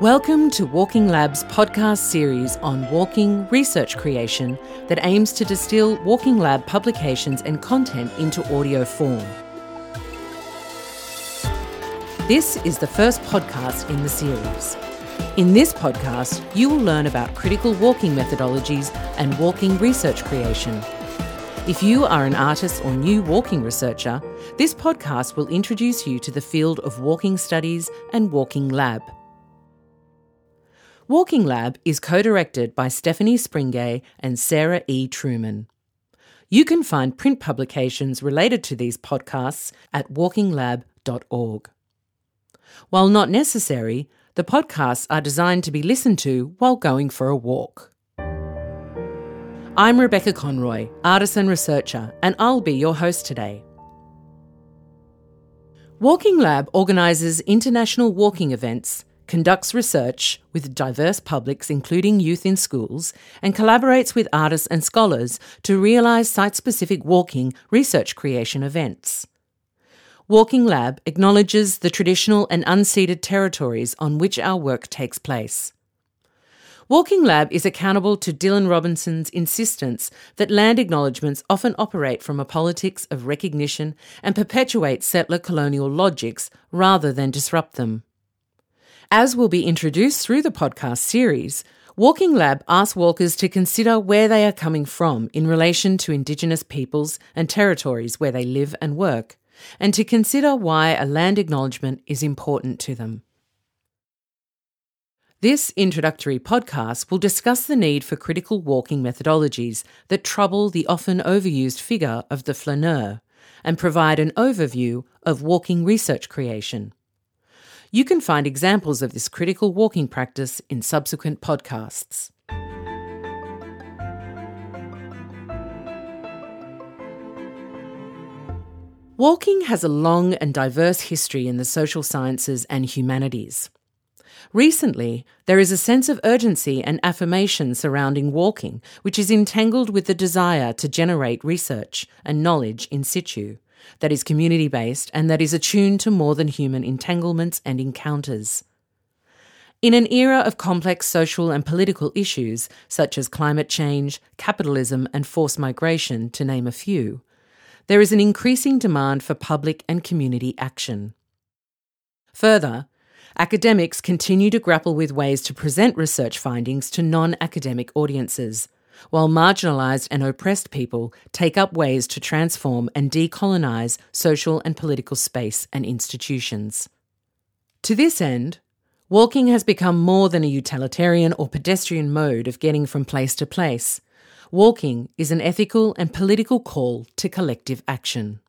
Welcome to Walking Lab's podcast series on walking research creation that aims to distill Walking Lab publications and content into audio form. This is the first podcast in the series. In this podcast, you will learn about critical walking methodologies and walking research creation. If you are an artist or new walking researcher, this podcast will introduce you to the field of walking studies and walking lab. Walking Lab is co directed by Stephanie Springgay and Sarah E. Truman. You can find print publications related to these podcasts at walkinglab.org. While not necessary, the podcasts are designed to be listened to while going for a walk. I'm Rebecca Conroy, artist and researcher, and I'll be your host today. Walking Lab organises international walking events conducts research with diverse publics, including youth in schools, and collaborates with artists and scholars to realise site specific walking research creation events. Walking Lab acknowledges the traditional and unceded territories on which our work takes place. Walking Lab is accountable to Dylan Robinson's insistence that land acknowledgements often operate from a politics of recognition and perpetuate settler colonial logics rather than disrupt them. As will be introduced through the podcast series, Walking Lab asks walkers to consider where they are coming from in relation to Indigenous peoples and territories where they live and work, and to consider why a land acknowledgement is important to them. This introductory podcast will discuss the need for critical walking methodologies that trouble the often overused figure of the flaneur and provide an overview of walking research creation. You can find examples of this critical walking practice in subsequent podcasts. Walking has a long and diverse history in the social sciences and humanities. Recently, there is a sense of urgency and affirmation surrounding walking, which is entangled with the desire to generate research and knowledge in situ that is community based, and that is attuned to more than human entanglements and encounters. In an era of complex social and political issues, such as climate change, capitalism, and forced migration, to name a few, there is an increasing demand for public and community action. Further, academics continue to grapple with ways to present research findings to non academic audiences while marginalised and oppressed people take up ways to transform and decolonise social and political space and institutions. To this end, walking has become more than a utilitarian or pedestrian mode of getting from place to place. Walking is an ethical and political call to collective action.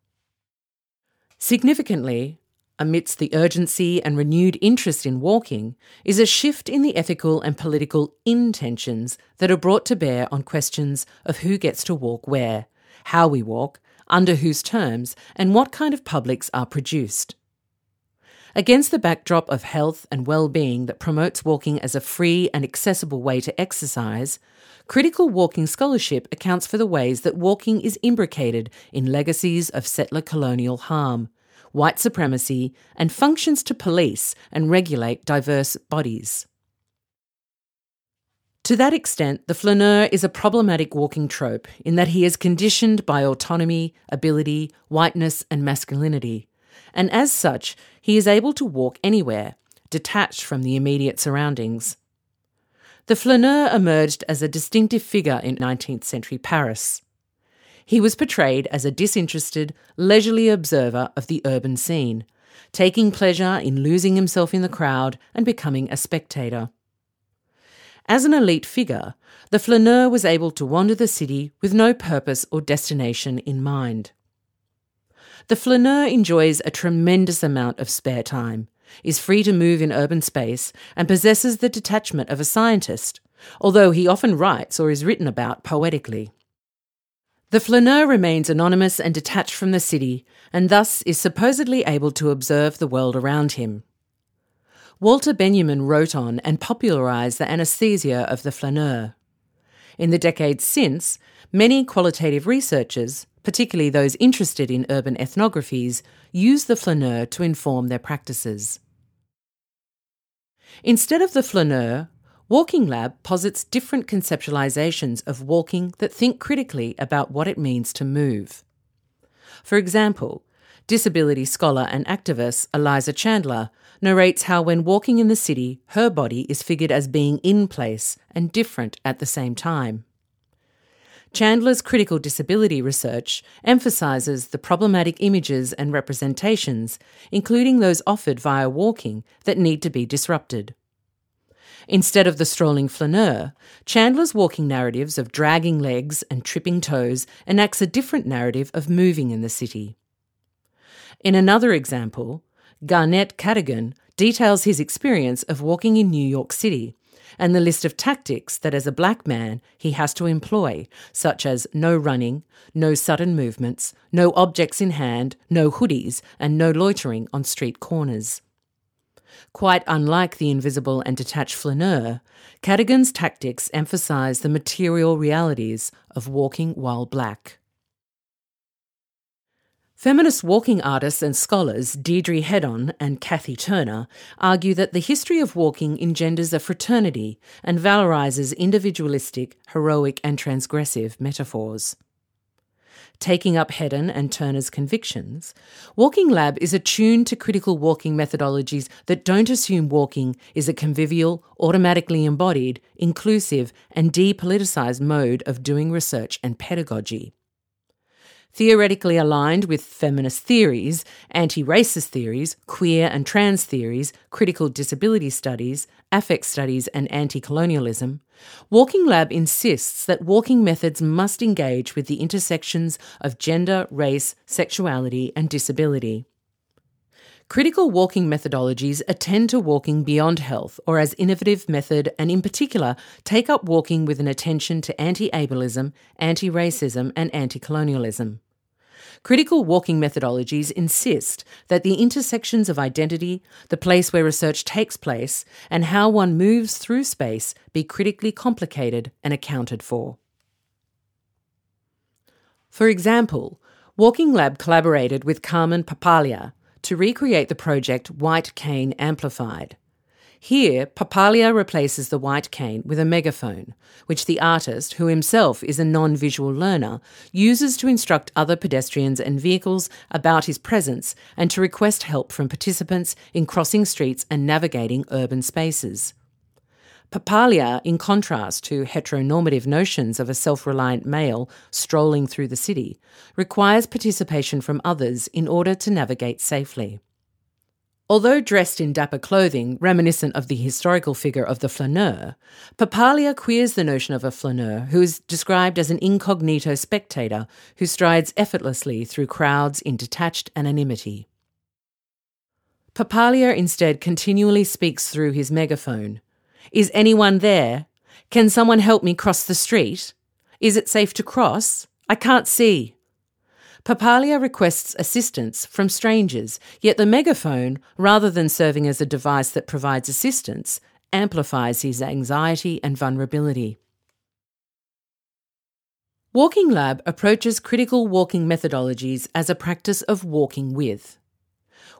Significantly, amidst the urgency and renewed interest in walking, is a shift in the ethical and political intentions that are brought to bear on questions of who gets to walk where, how we walk, under whose terms, and what kind of publics are produced. Against the backdrop of health and well-being that promotes walking as a free and accessible way to exercise, critical walking scholarship accounts for the ways that walking is imbricated in legacies of settler colonial harm, white supremacy, and functions to police and regulate diverse bodies. To that extent, the flaneur is a problematic walking trope in that he is conditioned by autonomy, ability, whiteness, and masculinity, and as such, he is able to walk anywhere, detached from the immediate surroundings. The flaneur emerged as a distinctive figure in 19th century Paris. He was portrayed as a disinterested, leisurely observer of the urban scene, taking pleasure in losing himself in the crowd and becoming a spectator. As an elite figure, the flaneur was able to wander the city with no purpose or destination in mind. The flaneur enjoys a tremendous amount of spare time, is free to move in urban space, and possesses the detachment of a scientist, although he often writes or is written about poetically. The flaneur remains anonymous and detached from the city, and thus is supposedly able to observe the world around him. Walter Benjamin wrote on and popularised the anesthesia of the flaneur. In the decades since, many qualitative researchers, particularly those interested in urban ethnographies, use the flaneur to inform their practices. Instead of the flaneur, Walking Lab posits different conceptualizations of walking that think critically about what it means to move. For example, disability scholar and activist Eliza Chandler narrates how when walking in the city, her body is figured as being in place and different at the same time. Chandler's critical disability research emphasises the problematic images and representations, including those offered via walking, that need to be disrupted. Instead of the strolling flaneur, Chandler's walking narratives of dragging legs and tripping toes enacts a different narrative of moving in the city. In another example, Garnette Cadogan details his experience of walking in New York City and the list of tactics that as a black man he has to employ, such as no running, no sudden movements, no objects in hand, no hoodies, and no loitering on street corners. Quite unlike the invisible and detached flaneur, Cadogan's tactics emphasise the material realities of walking while black. Feminist walking artists and scholars Deirdre Heddon and Cathy Turner argue that the history of walking engenders a fraternity and valorises individualistic, heroic, and transgressive metaphors. Taking up Heddon and Turner's convictions, Walking Lab is attuned to critical walking methodologies that don't assume walking is a convivial, automatically embodied, inclusive, and depoliticised mode of doing research and pedagogy. Theoretically aligned with feminist theories, anti racist theories, queer and trans theories, critical disability studies, affect studies, and anti colonialism, Walking Lab insists that walking methods must engage with the intersections of gender, race, sexuality, and disability. Critical walking methodologies attend to walking beyond health or as innovative method and in particular take up walking with an attention to anti-ableism, anti-racism and anti-colonialism. Critical walking methodologies insist that the intersections of identity, the place where research takes place, and how one moves through space be critically complicated and accounted for. For example, Walking Lab collaborated with Carmen Papalia, to recreate the project White Cane Amplified. Here, Papalia replaces the white cane with a megaphone, which the artist, who himself is a non visual learner, uses to instruct other pedestrians and vehicles about his presence and to request help from participants in crossing streets and navigating urban spaces. Papalia, in contrast to heteronormative notions of a self reliant male strolling through the city, requires participation from others in order to navigate safely. Although dressed in dapper clothing reminiscent of the historical figure of the flaneur, Papalia queers the notion of a flaneur who is described as an incognito spectator who strides effortlessly through crowds in detached anonymity. Papalia instead continually speaks through his megaphone, is anyone there? Can someone help me cross the street? Is it safe to cross? I can't see. Papalia requests assistance from strangers, yet the megaphone, rather than serving as a device that provides assistance, amplifies his anxiety and vulnerability. Walking Lab approaches critical walking methodologies as a practice of walking with.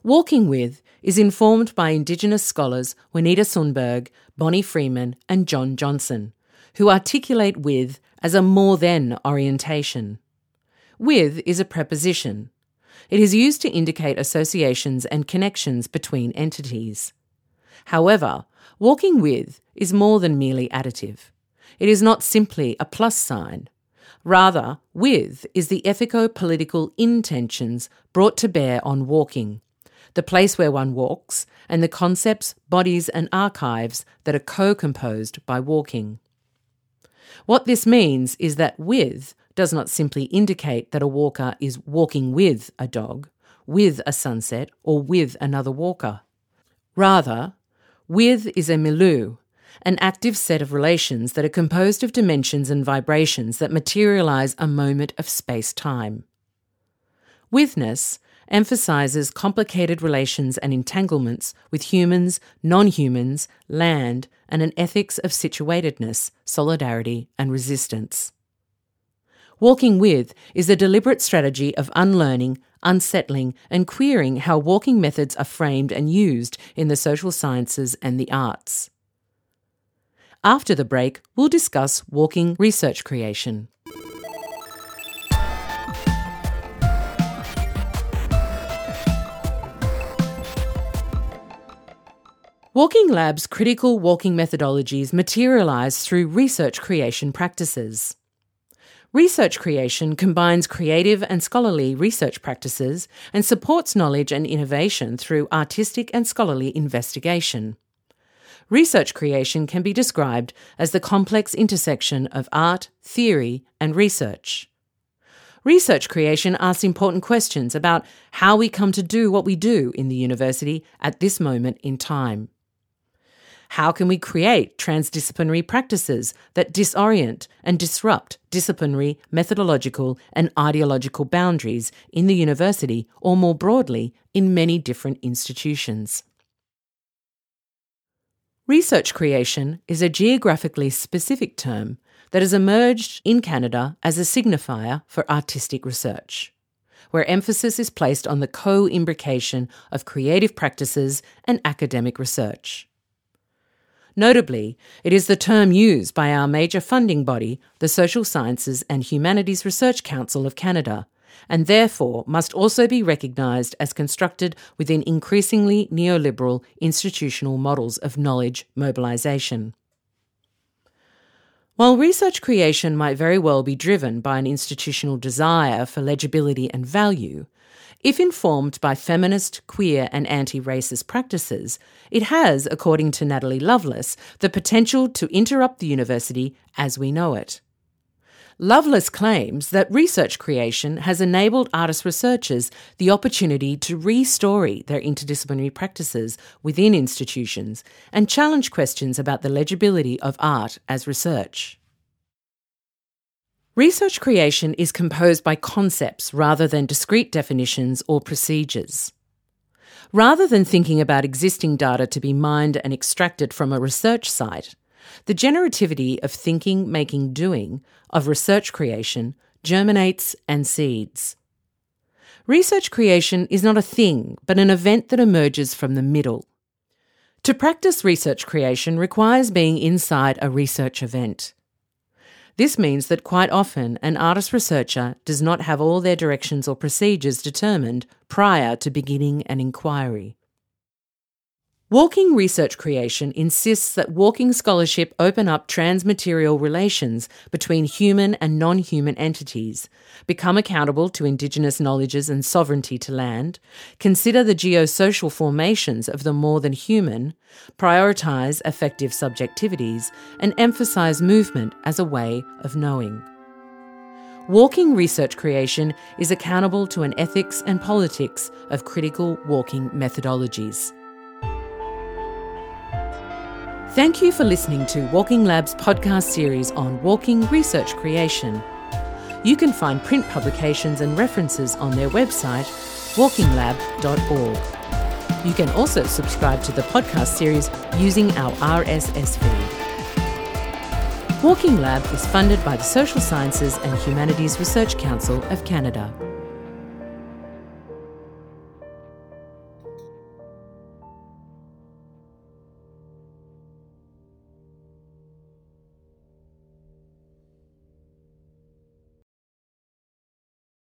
Walking with is informed by Indigenous scholars Juanita Sundberg, Bonnie Freeman, and John Johnson, who articulate with as a more than orientation. With is a preposition. It is used to indicate associations and connections between entities. However, walking with is more than merely additive. It is not simply a plus sign. Rather, with is the ethico political intentions brought to bear on walking, the place where one walks, and the concepts, bodies, and archives that are co composed by walking. What this means is that with does not simply indicate that a walker is walking with a dog, with a sunset, or with another walker. Rather, with is a milieu, an active set of relations that are composed of dimensions and vibrations that materialize a moment of space time. Withness emphasizes complicated relations and entanglements with humans, non humans, land, and an ethics of situatedness, solidarity, and resistance. Walking with is a deliberate strategy of unlearning, unsettling, and queering how walking methods are framed and used in the social sciences and the arts. After the break, we'll discuss walking research creation. Walking Lab's critical walking methodologies materialise through research creation practices. Research creation combines creative and scholarly research practices and supports knowledge and innovation through artistic and scholarly investigation. Research creation can be described as the complex intersection of art, theory, and research. Research creation asks important questions about how we come to do what we do in the university at this moment in time. How can we create transdisciplinary practices that disorient and disrupt disciplinary, methodological, and ideological boundaries in the university or more broadly in many different institutions? Research creation is a geographically specific term that has emerged in Canada as a signifier for artistic research, where emphasis is placed on the co imbrication of creative practices and academic research. Notably, it is the term used by our major funding body, the Social Sciences and Humanities Research Council of Canada, and therefore must also be recognised as constructed within increasingly neoliberal institutional models of knowledge mobilisation. While research creation might very well be driven by an institutional desire for legibility and value, if informed by feminist, queer, and anti racist practices, it has, according to Natalie Loveless, the potential to interrupt the university as we know it. Loveless claims that research creation has enabled artist researchers the opportunity to re-story their interdisciplinary practices within institutions and challenge questions about the legibility of art as research. Research creation is composed by concepts rather than discrete definitions or procedures. Rather than thinking about existing data to be mined and extracted from a research site, the generativity of thinking, making, doing of research creation germinates and seeds. Research creation is not a thing, but an event that emerges from the middle. To practice research creation requires being inside a research event. This means that quite often an artist researcher does not have all their directions or procedures determined prior to beginning an inquiry. Walking Research Creation insists that walking scholarship open up transmaterial relations between human and non human entities, become accountable to Indigenous knowledges and sovereignty to land, consider the geosocial formations of the more than human, prioritise affective subjectivities, and emphasise movement as a way of knowing. Walking Research Creation is accountable to an ethics and politics of critical walking methodologies. Thank you for listening to Walking Lab's podcast series on walking research creation. You can find print publications and references on their website, walkinglab.org. You can also subscribe to the podcast series using our RSS feed. Walking Lab is funded by the Social Sciences and Humanities Research Council of Canada.